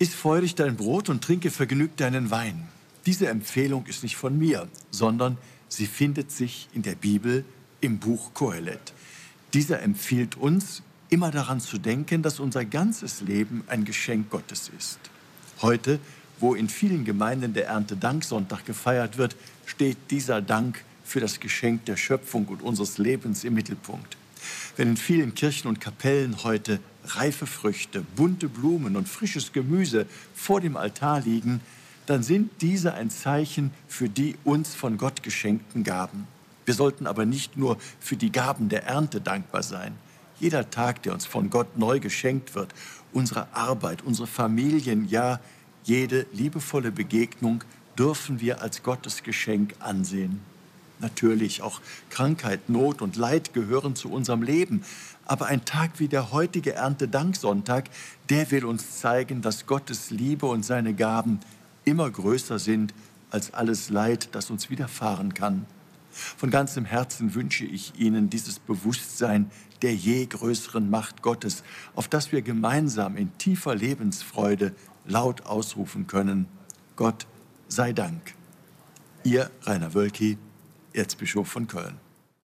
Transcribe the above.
Iss freudig dein Brot und trinke vergnügt deinen Wein. Diese Empfehlung ist nicht von mir, sondern sie findet sich in der Bibel im Buch Kohelet. Dieser empfiehlt uns, immer daran zu denken, dass unser ganzes Leben ein Geschenk Gottes ist. Heute, wo in vielen Gemeinden der Erntedanksonntag gefeiert wird, steht dieser Dank für das Geschenk der Schöpfung und unseres Lebens im Mittelpunkt. Wenn in vielen Kirchen und Kapellen heute reife Früchte, bunte Blumen und frisches Gemüse vor dem Altar liegen, dann sind diese ein Zeichen für die uns von Gott geschenkten Gaben. Wir sollten aber nicht nur für die Gaben der Ernte dankbar sein. Jeder Tag, der uns von Gott neu geschenkt wird, unsere Arbeit, unsere Familien, ja, jede liebevolle Begegnung dürfen wir als Gottes Geschenk ansehen. Natürlich, auch Krankheit, Not und Leid gehören zu unserem Leben. Aber ein Tag wie der heutige Erntedanksonntag, der will uns zeigen, dass Gottes Liebe und seine Gaben immer größer sind als alles Leid, das uns widerfahren kann. Von ganzem Herzen wünsche ich Ihnen dieses Bewusstsein der je größeren Macht Gottes, auf das wir gemeinsam in tiefer Lebensfreude laut ausrufen können. Gott sei Dank. Ihr Rainer Wölki, Erzbischof von Köln.